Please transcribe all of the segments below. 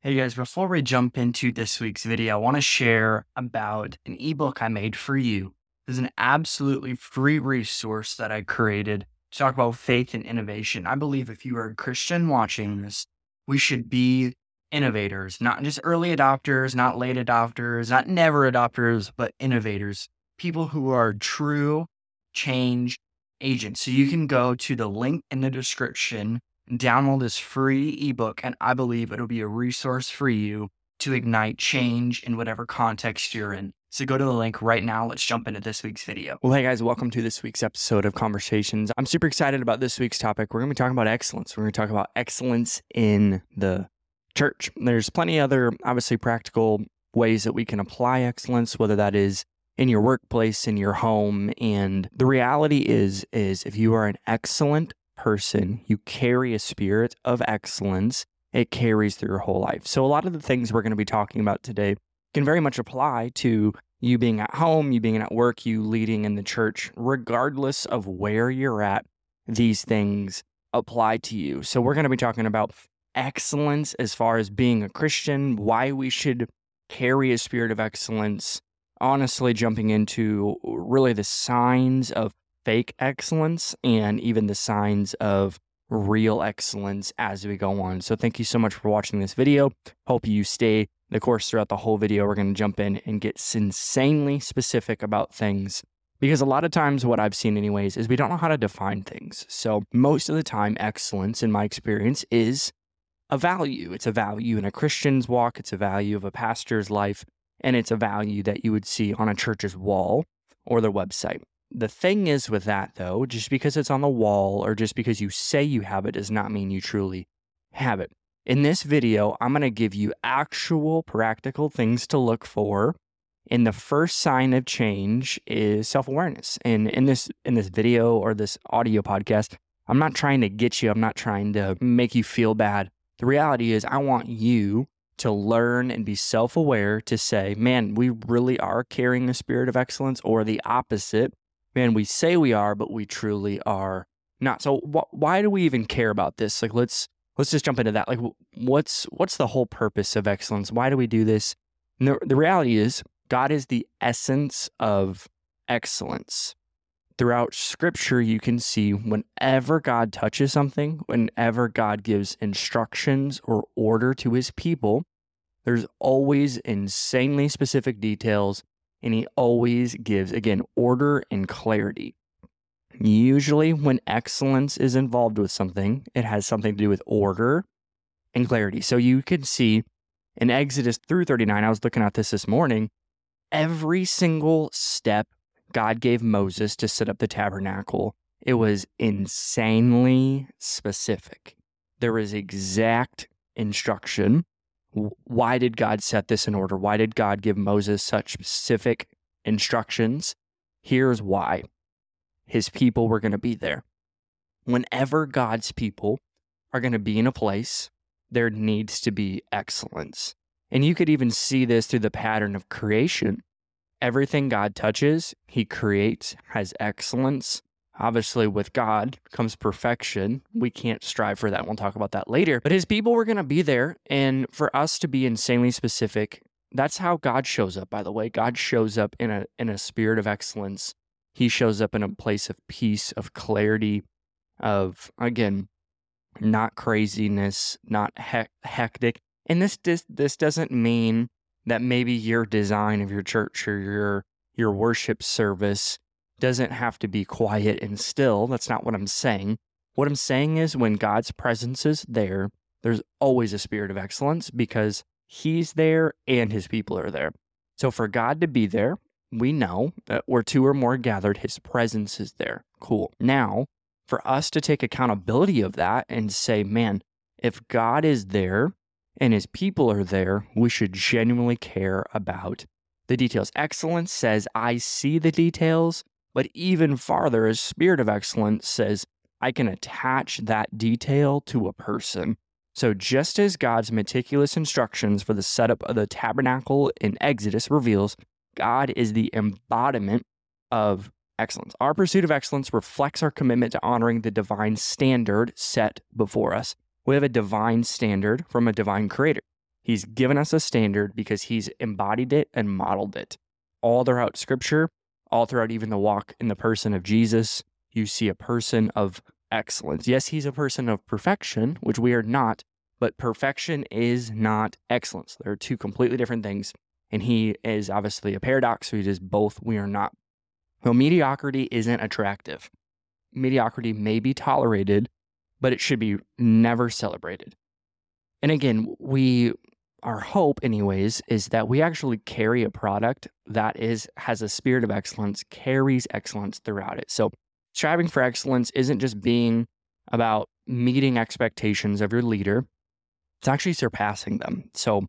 Hey guys, before we jump into this week's video, I want to share about an ebook I made for you. This is an absolutely free resource that I created to talk about faith and innovation. I believe if you are a Christian watching this, we should be innovators, not just early adopters, not late adopters, not never adopters, but innovators, people who are true change agents. So you can go to the link in the description download this free ebook, and I believe it'll be a resource for you to ignite change in whatever context you're in. So go to the link right now. Let's jump into this week's video. Well, hey guys, welcome to this week's episode of Conversations. I'm super excited about this week's topic. We're going to be talking about excellence. We're going to talk about excellence in the church. There's plenty other, obviously, practical ways that we can apply excellence, whether that is in your workplace, in your home. And the reality is, is if you are an excellent person, you carry a spirit of excellence. It carries through your whole life. So, a lot of the things we're going to be talking about today can very much apply to you being at home, you being at work, you leading in the church, regardless of where you're at, these things apply to you. So, we're going to be talking about excellence as far as being a Christian, why we should carry a spirit of excellence, honestly, jumping into really the signs of fake excellence and even the signs of real excellence as we go on. So thank you so much for watching this video. Hope you stay the course throughout the whole video. We're going to jump in and get insanely specific about things because a lot of times what I've seen anyways is we don't know how to define things. So most of the time excellence in my experience is a value. It's a value in a Christian's walk, it's a value of a pastor's life, and it's a value that you would see on a church's wall or their website. The thing is with that, though, just because it's on the wall or just because you say you have it does not mean you truly have it. In this video, I'm going to give you actual practical things to look for. And the first sign of change is self-awareness. And in this in this video or this audio podcast, I'm not trying to get you, I'm not trying to make you feel bad. The reality is I want you to learn and be self-aware to say, "Man, we really are carrying the spirit of excellence," or the opposite, man, we say we are, but we truly are not. So wh- why do we even care about this? Like, let's let's just jump into that. Like, what's what's the whole purpose of excellence? Why do we do this? The, the reality is, God is the essence of excellence. Throughout Scripture, you can see whenever God touches something, whenever God gives instructions or order to His people, there's always insanely specific details and he always gives, again, order and clarity. Usually, when excellence is involved with something, it has something to do with order and clarity. So you can see in Exodus through 39, I was looking at this this morning, every single step God gave Moses to set up the tabernacle, it was insanely specific. There was exact instruction why did God set this in order? Why did God give Moses such specific instructions? Here's why his people were going to be there. Whenever God's people are going to be in a place, there needs to be excellence. And you could even see this through the pattern of creation. Everything God touches, he creates, has excellence, Obviously, with God comes perfection. We can't strive for that. We'll talk about that later. But his people were going to be there. And for us to be insanely specific, that's how God shows up, by the way. God shows up in a, in a spirit of excellence. He shows up in a place of peace, of clarity, of, again, not craziness, not he- hectic. And this, this this doesn't mean that maybe your design of your church or your your worship service doesn't have to be quiet and still. That's not what I'm saying. What I'm saying is when God's presence is there, there's always a spirit of excellence because he's there and his people are there. So for God to be there, we know that where two or more gathered, his presence is there. Cool. Now, for us to take accountability of that and say, man, if God is there and his people are there, we should genuinely care about the details. Excellence says, I see the details but even farther, a spirit of excellence says, I can attach that detail to a person. So, just as God's meticulous instructions for the setup of the tabernacle in Exodus reveals, God is the embodiment of excellence. Our pursuit of excellence reflects our commitment to honoring the divine standard set before us. We have a divine standard from a divine creator. He's given us a standard because he's embodied it and modeled it. All throughout scripture, all throughout even the walk in the person of Jesus, you see a person of excellence. Yes, he's a person of perfection, which we are not, but perfection is not excellence. There are two completely different things. And he is obviously a paradox, so he is both. We are not. Well, mediocrity isn't attractive. Mediocrity may be tolerated, but it should be never celebrated. And again, we our hope anyways is that we actually carry a product that is has a spirit of excellence carries excellence throughout it. So striving for excellence isn't just being about meeting expectations of your leader it's actually surpassing them. So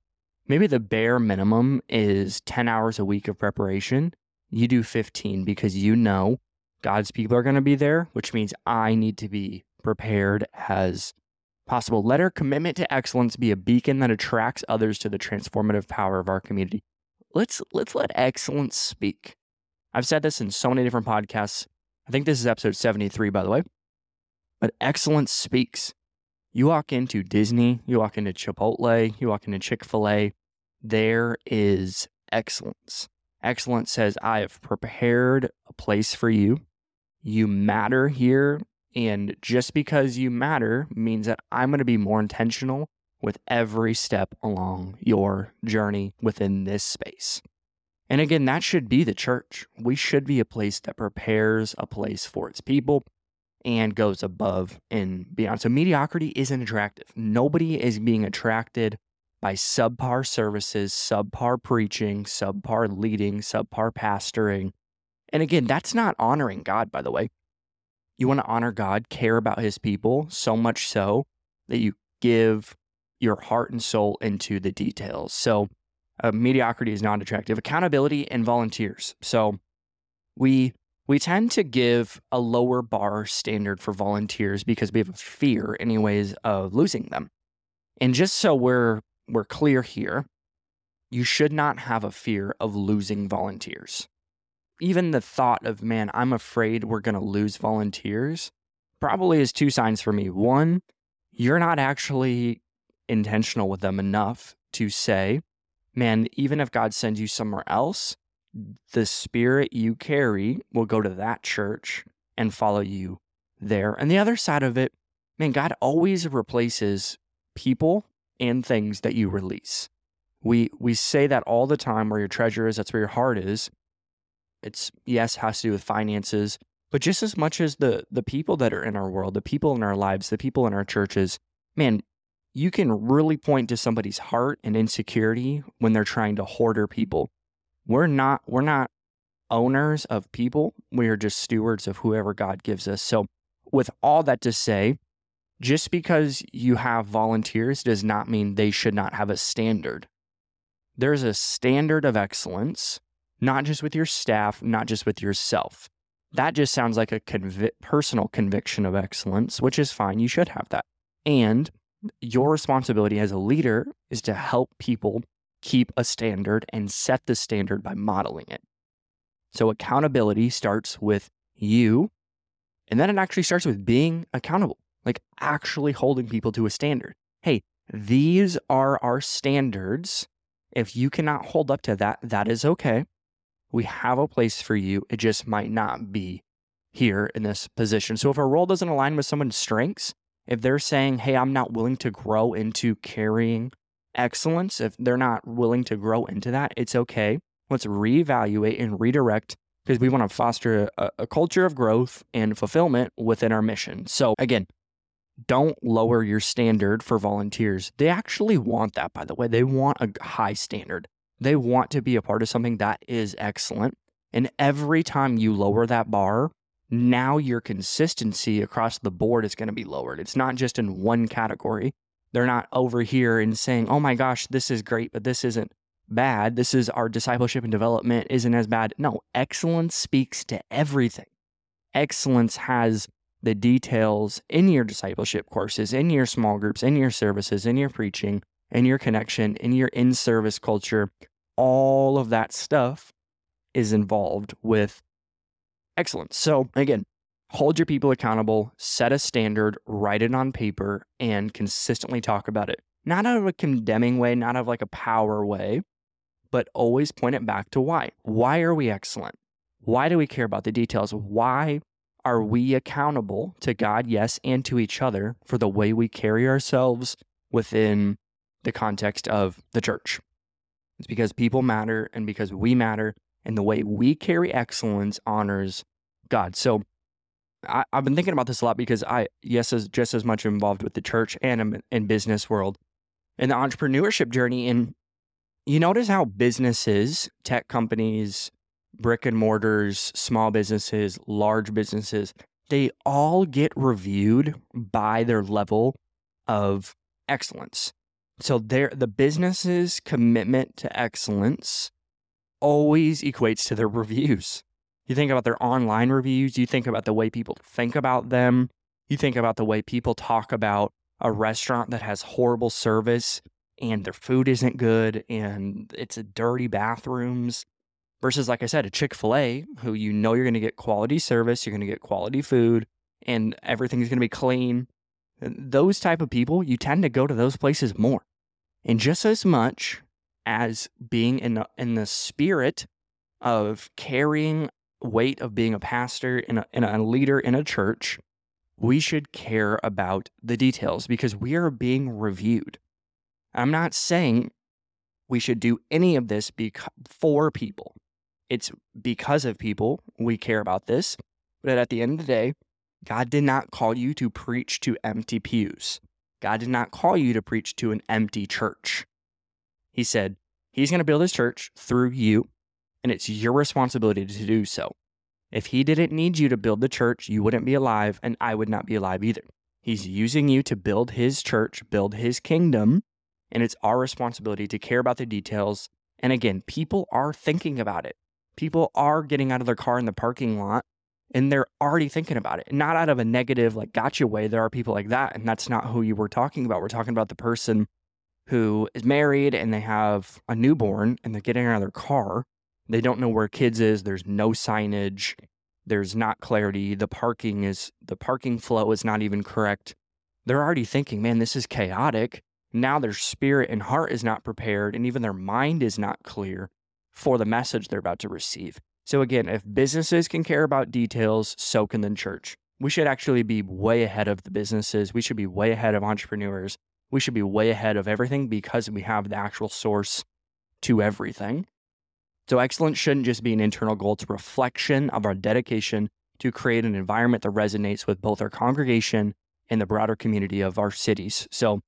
maybe the bare minimum is 10 hours a week of preparation. You do 15 because you know god's people are going to be there which means i need to be prepared as possible. Let our commitment to excellence be a beacon that attracts others to the transformative power of our community. Let's let's let excellence speak. I've said this in so many different podcasts. I think this is episode 73 by the way. But excellence speaks. You walk into Disney, you walk into Chipotle, you walk into Chick-fil-A, there is excellence. Excellence says, I have prepared a place for you. You matter here and just because you matter means that I'm going to be more intentional with every step along your journey within this space. And again, that should be the church. We should be a place that prepares a place for its people and goes above and beyond. So mediocrity isn't attractive. Nobody is being attracted by subpar services, subpar preaching, subpar leading, subpar pastoring. And again, that's not honoring God, by the way. You want to honor God, care about his people so much so that you give your heart and soul into the details. So, uh, mediocrity is not attractive. Accountability and volunteers. So, we we tend to give a lower bar standard for volunteers because we have a fear, anyways, of losing them. And just so we're we're clear here, you should not have a fear of losing volunteers even the thought of, man, I'm afraid we're going to lose volunteers probably is two signs for me. One, you're not actually intentional with them enough to say, man, even if God sends you somewhere else, the spirit you carry will go to that church and follow you there. And the other side of it, man, God always replaces people and things that you release. We we say that all the time where your treasure is, that's where your heart is. It's yes, has to do with finances, but just as much as the the people that are in our world, the people in our lives, the people in our churches, man, you can really point to somebody's heart and insecurity when they're trying to hoarder people. We're not we're not owners of people. We are just stewards of whoever God gives us. So with all that to say, just because you have volunteers does not mean they should not have a standard. There's a standard of excellence not just with your staff, not just with yourself. That just sounds like a convi- personal conviction of excellence, which is fine. You should have that. And your responsibility as a leader is to help people keep a standard and set the standard by modeling it. So accountability starts with you, and then it actually starts with being accountable, like actually holding people to a standard. Hey, these are our standards. If you cannot hold up to that, that is okay. We have a place for you. It just might not be here in this position. So if a role doesn't align with someone's strengths, if they're saying, hey, I'm not willing to grow into carrying excellence, if they're not willing to grow into that, it's okay. Let's reevaluate and redirect because we want to foster a, a, culture of growth and fulfillment within our mission. So, again, don't lower your standard for volunteers. They actually want that, by the way. They want a high standard. They want to be a part of something that is excellent. And every time you lower that bar, now your consistency across the board is going to be lowered. It's not just in one category. They're not over here and saying, oh my gosh, this is great, but this isn't bad. This is our discipleship and development isn't as bad. No, excellence speaks to everything. Excellence has the details in your discipleship courses, in your small groups, in your services, in your preaching, in your connection, in your in service culture, all of that stuff is involved with excellence. So, again, hold your people accountable, set a standard, write it on paper, and consistently talk about it. not out of a condemning way, not of like a power way, but always point it back to why. Why are we excellent? Why do we care about the details? Why are we accountable to God, yes, and to each other for the way we carry ourselves within the context of the church? It's because people matter and because we matter, and the way we carry excellence honors God. So I, have been thinking about this a lot because I, yes, just as much involved with the church and in, in business world, in the entrepreneurship journey. And you notice how businesses, tech companies, brick and mortars, small businesses, large businesses, they all get reviewed by their level of excellence. So their the business's commitment to excellence always equates to their reviews. You think about their online reviews, you think about the way people think about them, you think about the way people talk about a restaurant that has horrible service and their food isn't good and it's a dirty bathrooms versus like I said a Chick-fil-A who you know you're going to get quality service, you're going to get quality food and everything's going to be clean. Those type of people, you tend to go to those places more. And just as much as being in the, in the spirit of carrying weight of being a pastor and a, and a leader in a church, we should care about the details because we are being reviewed. I'm not saying we should do any of this beca- for people. It's because of people we care about this. But at the end of the day, God did not call you to preach to empty pews. God did not call you to preach to an empty church. He said, He's going to build his church through you and it's your responsibility to do so. If he didn't need you to build the church, you wouldn't be alive, and I would not be alive either. He's using you to build his church, build his kingdom, and it's our responsibility to care about the details. And again, people are thinking about it. People are getting out of their car in the parking lot and they're already thinking about it. Not out of a negative, like, gotcha way. There are people like that. And that's not who you were talking about. We're talking about the person who is married and they have a newborn and they're getting out of their car they don't know where kids is. There's no signage. There's not clarity. The parking is the parking flow is not even correct. They're already thinking, man, this is chaotic. Now their spirit and heart is not prepared, and even their mind is not clear for the message they're about to receive. So, again, if businesses can care about details, so can the church. We should actually be way ahead of the businesses. We should be way ahead of entrepreneurs. We should be way ahead of everything because we have the actual source to everything. So, excellence shouldn't just be an internal goal, it's a reflection of our dedication to create an environment that resonates with both our congregation and the broader community of our cities. So,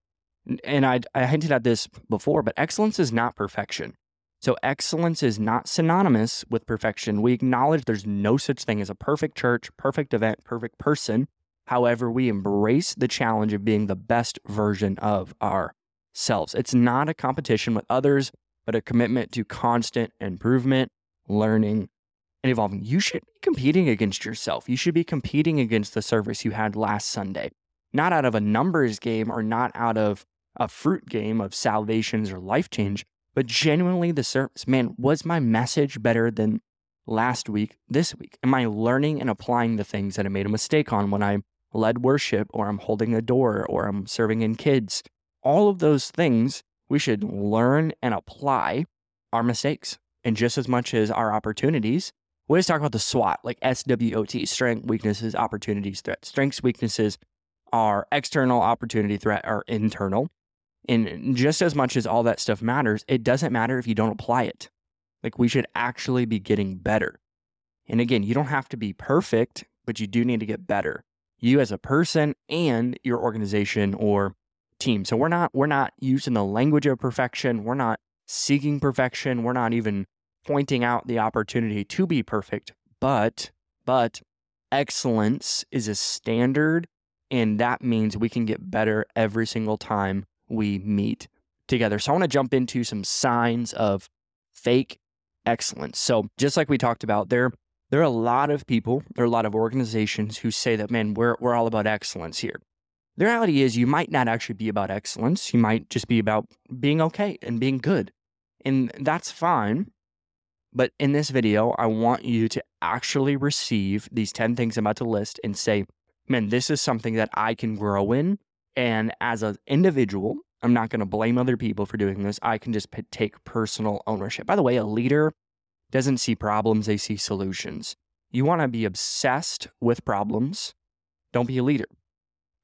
and I, I hinted at this before, but excellence is not perfection. So, excellence is not synonymous with perfection. We acknowledge there's no such thing as a perfect church, perfect event, perfect person. However, we embrace the challenge of being the best version of ourselves. It's not a competition with others but a commitment to constant improvement, learning, and evolving. You should be competing against yourself. You should be competing against the service you had last Sunday, not out of a numbers game or not out of a fruit game of salvations or life change, but genuinely the service. Man, was my message better than last week, this week? Am I learning and applying the things that I made a mistake on when I led worship or I'm holding a door or I'm serving in kids? All of those things we should learn and apply our mistakes. And just as much as our opportunities, we always talk about the SWOT, like SWOT, strength, weaknesses, opportunities, threats. Strengths, weaknesses are external, opportunity, threat are internal. And just as much as all that stuff matters, it doesn't matter if you don't apply it. Like we should actually be getting better. And again, you don't have to be perfect, but you do need to get better. You as a person and your organization or team. So we're not we're not using the language of perfection. We're not seeking perfection. We're not even pointing out the opportunity to be perfect. But but excellence is a standard and that means we can get better every single time we meet together. So I want to jump into some signs of fake excellence. So just like we talked about, there there are a lot of people, there are a lot of organizations who say that, man, we're we're all about excellence here. The reality is, you might not actually be about excellence. You might just be about being okay and being good. And that's fine. But in this video, I want you to actually receive these 10 things I'm about to list and say, man, this is something that I can grow in. And as an individual, I'm not going to blame other people for doing this. I can just p- take personal ownership. By the way, a leader doesn't see problems, they see solutions. You want to be obsessed with problems. Don't be a leader.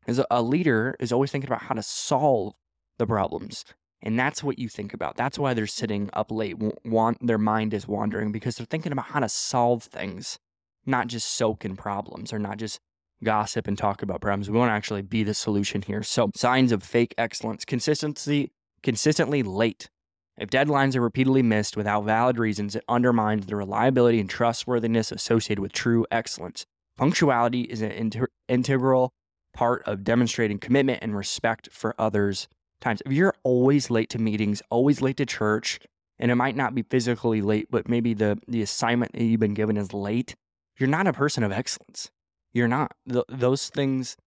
As a leader is always thinking about how to solve the problems. And that's what you think about. That's why they're sitting up late. Want their mind is wandering because they're thinking about how to solve things, not just soak in problems or not just gossip and talk about problems. We want to actually be the solution here. So, signs of fake excellence: consistency, consistently late. If deadlines are repeatedly missed without valid reasons, it undermines the reliability and trustworthiness associated with true excellence. Punctuality is an inter- integral part of demonstrating commitment and respect for others' times. If you're always late to meetings, always late to church, and it might not be physically late, but maybe the, the assignment that you've been given is late, you're not a person of excellence. You're not. Th- those things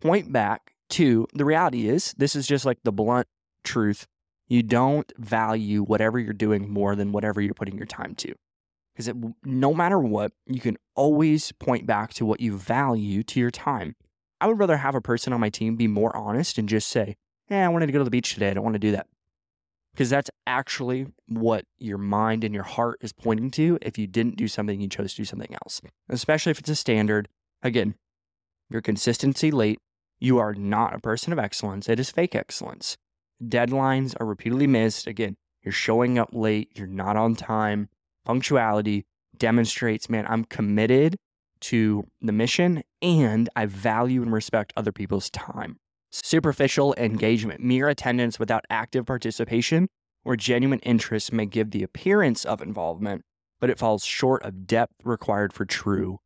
point back to the reality is this is just like the blunt truth you don't value whatever you're doing more than whatever you're putting your time to. Because no matter what, you can always point back to what you value to your time. I would rather have a person on my team be more honest and just say, Yeah, I wanted to go to the beach today. I don't want to do that. Because that's actually what your mind and your heart is pointing to if you didn't do something, you chose to do something else. Especially if it's a standard. Again, your consistency late, you are not a person of excellence. It is fake excellence deadlines are repeatedly missed. Again, you're showing up late, you're not on time. Punctuality demonstrates, man, I'm committed to the mission and I value and respect other people's time. Superficial engagement, mere attendance without active participation or genuine interest may give the appearance of involvement, but it falls short of depth required for true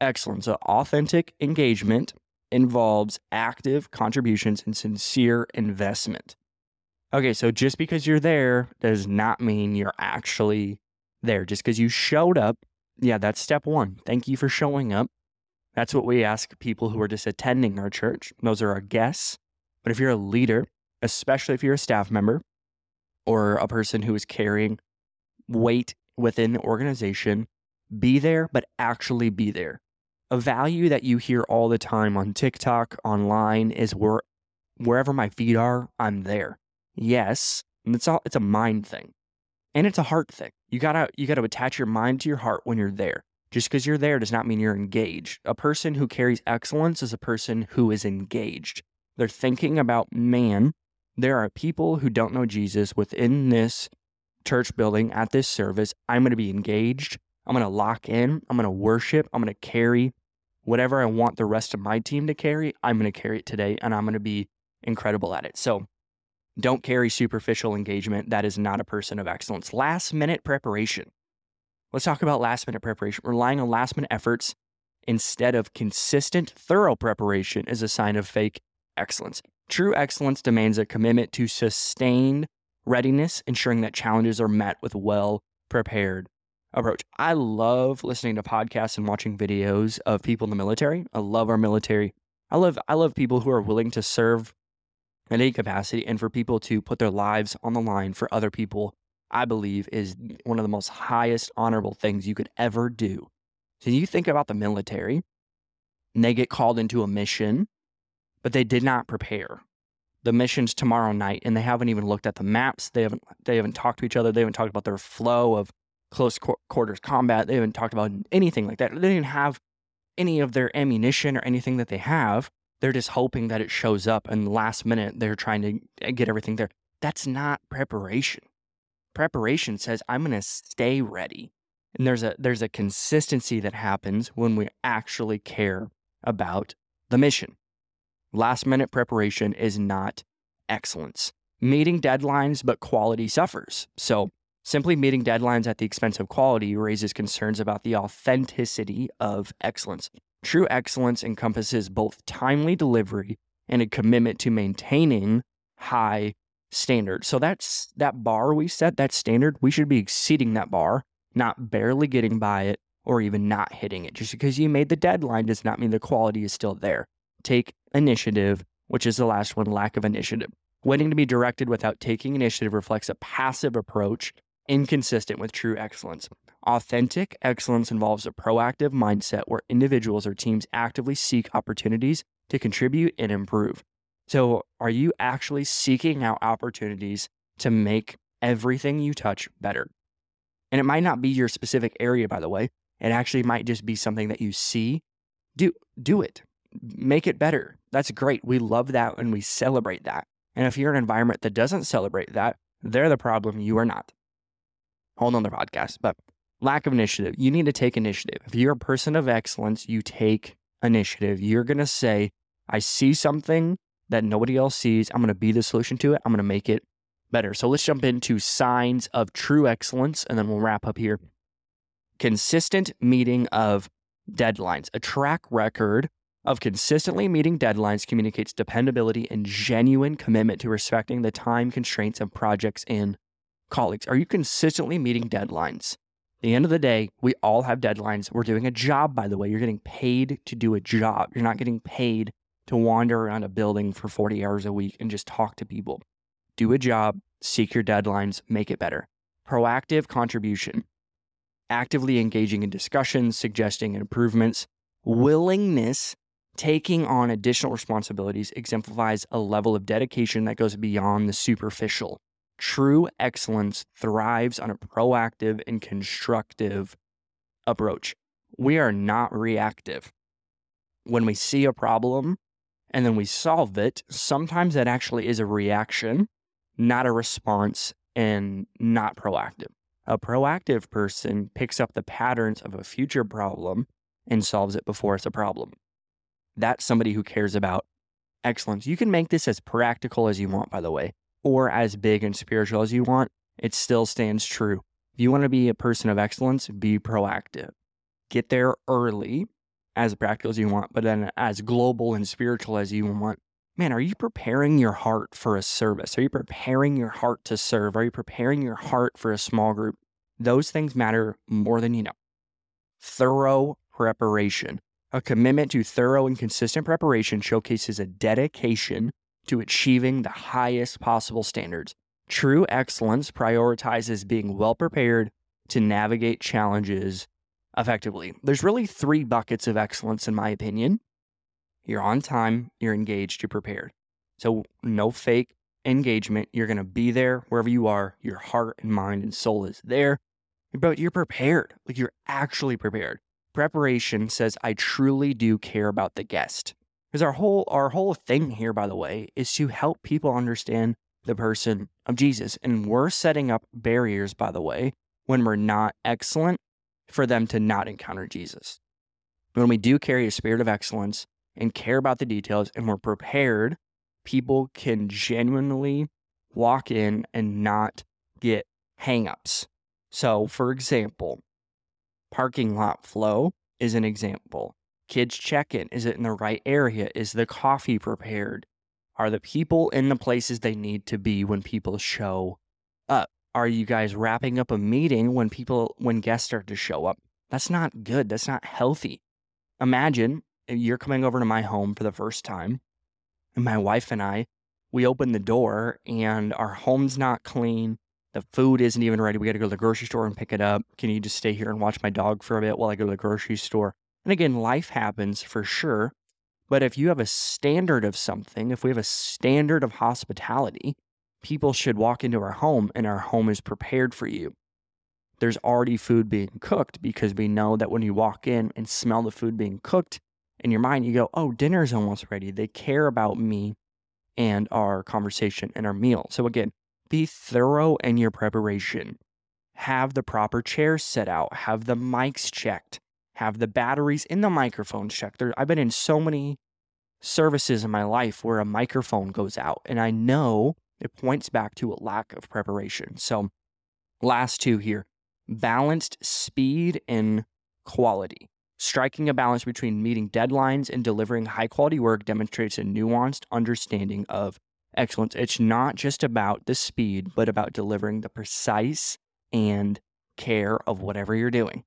excellence. So authentic engagement involves active contributions and sincere investment. Okay, so just because you're there does not mean you're actually there. Just because you showed up, yeah, that's step one. Thank you for showing up. That's what we ask people who are just attending our church. Those are our guests. But if you're a leader, especially if you're a staff member or a person who is carrying weight within the organization, be there, but actually be there. A value that you hear all the time on TikTok, online, is where wherever my feet are, I'm there. Yes, and it's all it's a mind thing. And it's a heart thing. You gotta you gotta attach your mind to your heart when you're there. Just because you're there does not mean you're engaged. A person who carries excellence is a person who is engaged. They're thinking about man. There are people who don't know Jesus within this church building at this service. I'm going to be engaged. I'm going to lock in. I'm going to worship. I'm going to carry whatever I want the rest of my team to carry. I'm going to carry it today and I'm going to be incredible at it. So don't carry superficial engagement. That is not a person of excellence. Last minute preparation. Let's talk about last minute preparation. Relying on last minute efforts instead of consistent, thorough preparation is a sign of fake excellence. True excellence demands a commitment to sustained readiness, ensuring that challenges are met with well prepared approach. I love listening to podcasts and watching videos of people in the military. I love our military. I love I love people who are willing to serve in any capacity and for people to put their lives on the line for other people, I believe is one of the most highest honorable things you could ever do. So you think about the military, and they get called into a mission, but they did not prepare. The mission's tomorrow night, and they haven't even looked at the maps. They haven't they haven't talked to each other. They haven't talked about their flow of close quarters combat. They haven't talked about anything like that. They didn't have any of their ammunition or anything that they have they're just hoping that it shows up and last minute they're trying to get everything there. That's not preparation. Preparation says I'm going to stay ready. And there's a there's a consistency that happens when we actually care about the mission. Last minute preparation is not excellence. Meeting deadlines but quality suffers. So, simply meeting deadlines at the expense of quality raises concerns about the authenticity of excellence. True excellence encompasses both timely delivery and a commitment to maintaining high standards. So that's that bar we set, that standard, we should be exceeding that bar, not barely getting by it or even not hitting it. Just because you made the deadline does not mean the quality is still there. Take initiative, which is the last one lack of initiative. Waiting to be directed without taking initiative reflects a passive approach inconsistent with true excellence. Authentic excellence involves a proactive mindset where individuals or teams actively seek opportunities to contribute and improve. So, are you actually seeking out opportunities to make everything you touch better? And it might not be your specific area, by the way. It actually might just be something that you see. Do do it. Make it better. That's great. We love that and we celebrate that. And if you're in an environment that doesn't celebrate that, they're the problem. You are not. Hold on the podcast, but lack of initiative. You need to take initiative. If you're a person of excellence, you take initiative. You're going to say, I see something that nobody else sees. I'm going to be the solution to it. I'm going to make it better. So let's jump into signs of true excellence and then we'll wrap up here. Consistent meeting of deadlines. A track record of consistently meeting deadlines communicates dependability and genuine commitment to respecting the time constraints of projects and colleagues. Are you consistently meeting deadlines? At the end of the day, we all have deadlines. We're doing a job, by the way. You're getting paid to do a job. You're not getting paid to wander around a building for 40 hours a week and just talk to people. Do a job, seek your deadlines, make it better. Proactive contribution, actively engaging in discussions, suggesting improvements, willingness, taking on additional responsibilities exemplifies a level of dedication that goes beyond the superficial. True excellence thrives on a proactive and constructive approach. We are not reactive. When we see a problem, and then we solve it, sometimes that actually is a reaction, not a response, and not proactive. A proactive person picks up the patterns of a future problem and solves it before it's a problem. That's somebody who cares about excellence. You can make this as practical as you want, by the way, or as big and spiritual as you want. It still stands true. If you want to be a person of excellence, be proactive. Get there early as practical as you want, but then as global and spiritual as you want. Man, are you preparing your heart for a service? Are you preparing your heart to serve? Are you preparing your heart for a small group? Those things matter more than you know. Thorough preparation. A commitment to thorough and consistent preparation showcases a dedication to achieving the highest possible standards. True excellence prioritizes being well prepared to navigate challenges effectively. There's really three buckets of excellence, in my opinion. You're on time, you're engaged, you're prepared. So, no fake engagement. You're going to be there wherever you are. Your heart and mind and soul is there, but you're prepared. Like you're actually prepared. Preparation says, I truly do care about the guest. Because our whole our whole thing here, by the way, is to help people understand the person of Jesus. And we're setting up barriers, by the way, when we're not excellent for them to not encounter Jesus. When we do carry a spirit of excellence and care about the details and we're prepared, people can genuinely walk in and not get hangups. So, for example, parking lot flow is an example. Kids check in. Is it in the right area? Is the coffee prepared? Are the people in the places they need to be when people show up? are you guys wrapping up a meeting when people when guests start to show up that's not good that's not healthy imagine uh, you're coming over to my home for the first time and my wife and i we open the door and our home's not clean the food isn't even ready we got to go to the grocery store and pick it up can you just stay here and watch my dog for a bit while i go to the grocery store and again life happens for sure but if you have a standard of something if we have a standard of hospitality people should walk into our home and our home is prepared for you. There's already food being cooked because we know that when you walk in and smell the food being cooked in your mind, you go, oh, dinner's almost ready. They care about me and our conversation and our meal. So, again, be thorough in your preparation. Have the proper chairs set out, have the mics checked, have the batteries in the microphones checked. There, I've been in so many services in my life where a microphone goes out, and I know it points back to a lack of preparation. So, last two here balanced speed and quality. Striking a balance between meeting deadlines and delivering high quality work demonstrates a nuanced understanding of excellence. It's not just about the speed, but about delivering the precise and care of whatever you're doing.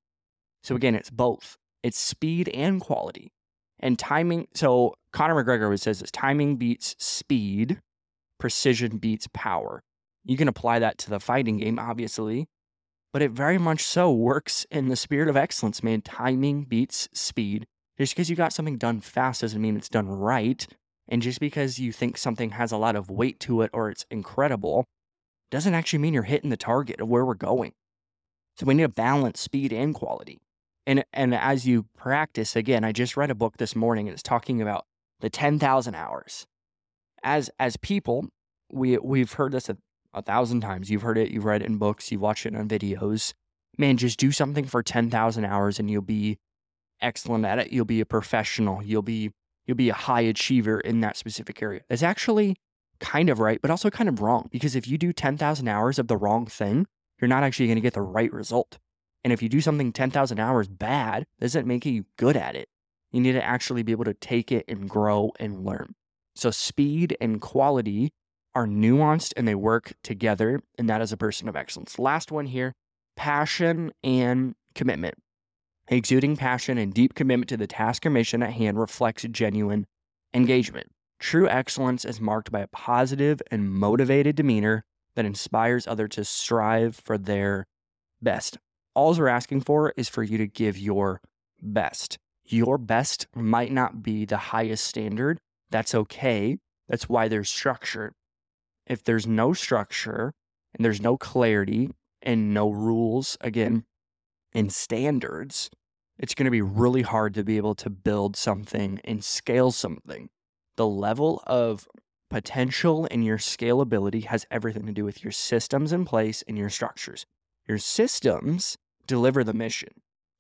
So, again, it's both it's speed and quality. And timing. So, Conor McGregor says this timing beats speed precision beats power. You can apply that to the fighting game, obviously, but it very much so works in the spirit of excellence, man. Timing beats speed. Just because you got something done fast doesn't mean it's done right. And just because you think something has a lot of weight to it or it's incredible doesn't actually mean you're hitting the target of where we're going. So we need to balance speed and quality. And and as you practice again, I just read a book this morning and it's talking about the 10,000 hours. As as people, we we've heard this a, a thousand times. You've heard it, you've read it in books, you've watched it on videos. Man, just do something for 10,000 hours and you'll be excellent at it. You'll be a professional. You'll be you'll be a high achiever in that specific area. It's actually kind of right, but also kind of wrong because if you do 10,000 hours of the wrong thing, you're not actually going to get the right result. And if you do something 10,000 hours bad, doesn't make you good at it. You need to actually be able to take it and grow and learn. So speed and quality are nuanced and they work together. And that is a person of excellence. Last one here passion and commitment. Exuding passion and deep commitment to the task or mission at hand reflects genuine engagement. True excellence is marked by a positive and motivated demeanor that inspires others to strive for their best. All we're asking for is for you to give your best. Your best might not be the highest standard. That's okay. That's why there's structure. If there's no structure and there's no clarity and no rules, again, and standards, it's going to be really hard to be able to build something and scale something. The level of potential and your scalability has everything to do with your systems in place and your structures. Your systems deliver the mission.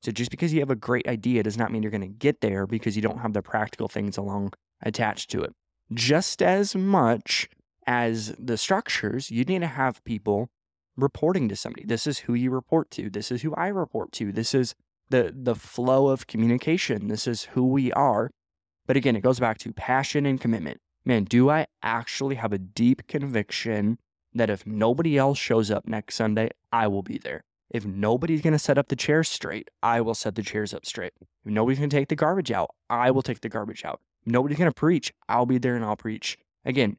So just because you have a great idea does not mean you're going to get there because you don't have the practical things along attached to it. Just as much as the structures, you need to have people reporting to somebody. This is who you report to. This is who I report to. This is the the flow of communication. This is who we are. But again, it goes back to passion and commitment man, do I actually have a deep conviction that if nobody else shows up next Sunday, I will be there? If nobody's going to set up the chairs straight, I will set the chairs up straight. If nobody's going to take the garbage out, I will take the garbage out. If nobody's going to preach, I'll be there and I'll preach. Again,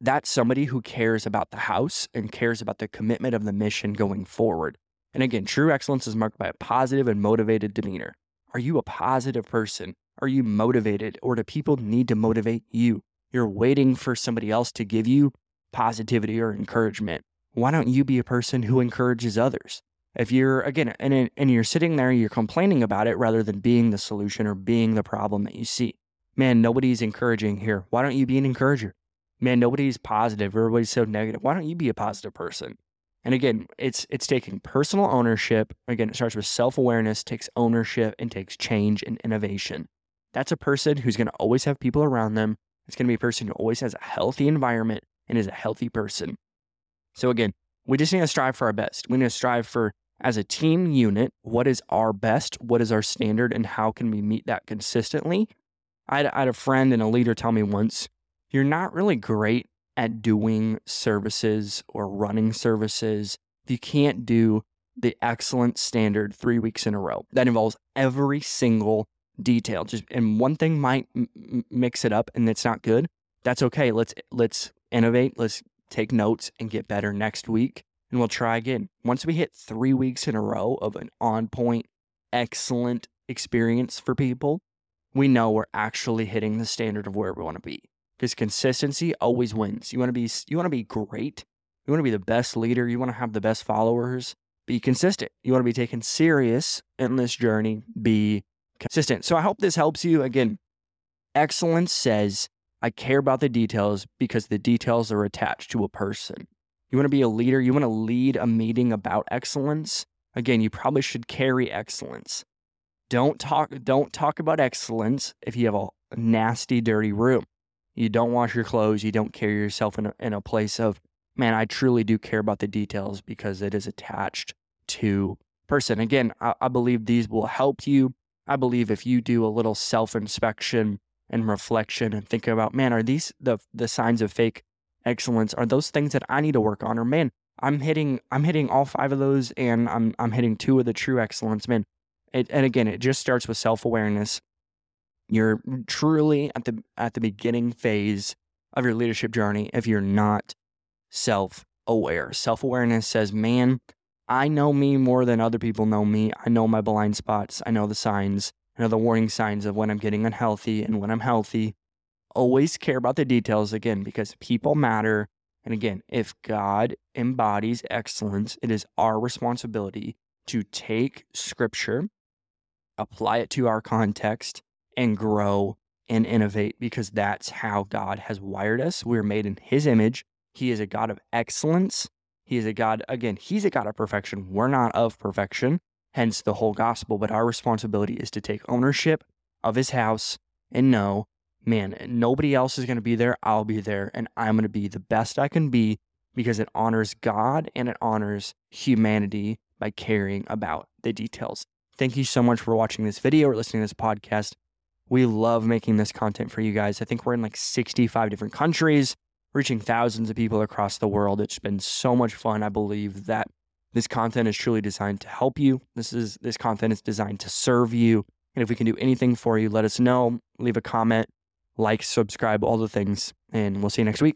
that's somebody who cares about the house and cares about the commitment of the mission going forward. And again, true excellence is marked by a positive and motivated demeanor. Are you a positive person? Are you motivated? Or do people need to motivate you? You're waiting for somebody else to give you positivity or encouragement. Why don't you be a person who encourages others? If you're, again, and, and you're sitting there, you're complaining about it rather than being the solution or being the problem that you see. Man, nobody's encouraging here. Why don't you be an encourager? Man, nobody's positive. Everybody's so negative. Why don't you be a positive person? And again, it's it's taking personal ownership. Again, it starts with self-awareness, takes ownership, and takes change and innovation. That's a person who's going to always have people around them it's going to be a person who always has a healthy environment and is a healthy person. So, again, we just need to strive for our best. We need to strive for, as a team unit, what is our best? What is our standard? And how can we meet that consistently? I had, I had a friend and a leader tell me once you're not really great at doing services or running services. if You can't do the excellent standard three weeks in a row. That involves every single detail. Just and one thing might m- mix it up and it's not good. That's okay. Let's let's innovate. Let's take notes and get better next week and we'll try again. Once we hit 3 weeks in a row of an on point excellent experience for people, we know we're actually hitting the standard of where we want to be. Because consistency always wins. You want to be you want to be great. You want to be the best leader. You want to have the best followers. Be consistent. You want to be taken serious in this journey. Be consistent. So I hope this helps you. Again, excellence says, I care about the details because the details are attached to a person. You want to be a leader, you want to lead a meeting about excellence. Again, you probably should carry excellence. Don't talk don't talk about excellence if you have a nasty dirty room. You don't wash your clothes, you don't carry yourself in a, in a place of man, I truly do care about the details because it is attached to person. Again, I, I believe these will help you I believe if you do a little self inspection and reflection and thinking about, man, are these the the signs of fake excellence? Are those things that I need to work on? Or man, I'm hitting I'm hitting all five of those and I'm I'm hitting two of the true excellence. Man, it, and again, it just starts with self awareness. You're truly at the at the beginning phase of your leadership journey if you're not self aware. Self awareness says, man, I know me more than other people know me. I know my blind spots. I know the signs. I know the warning signs of when I'm getting unhealthy and when I'm healthy. always care about the details again because people matter. And again, if God embodies excellence, it is our responsibility to take scripture, apply it to our context, and grow and innovate because that's how God has wired us. We're made in His image. He is a God of excellence. He is a God, again, He's a God of perfection. We're not of perfection, hence the whole gospel. But our responsibility is to take ownership of His house and know, man, nobody else is going to be there. I'll be there, and I'm going to be the best I can be because it honors God and it honors humanity by caring about the details. Thank you so much for watching this video or listening to this podcast. We love making this content for you guys. I think we're in like 65 different countries, reaching thousands of people across the world. It's been so much fun. I believe that this content is truly designed to help you. This is this content is designed to serve you. And if we can do anything for you, let us know. Leave a comment, like, subscribe, all the things, and we'll see you next week.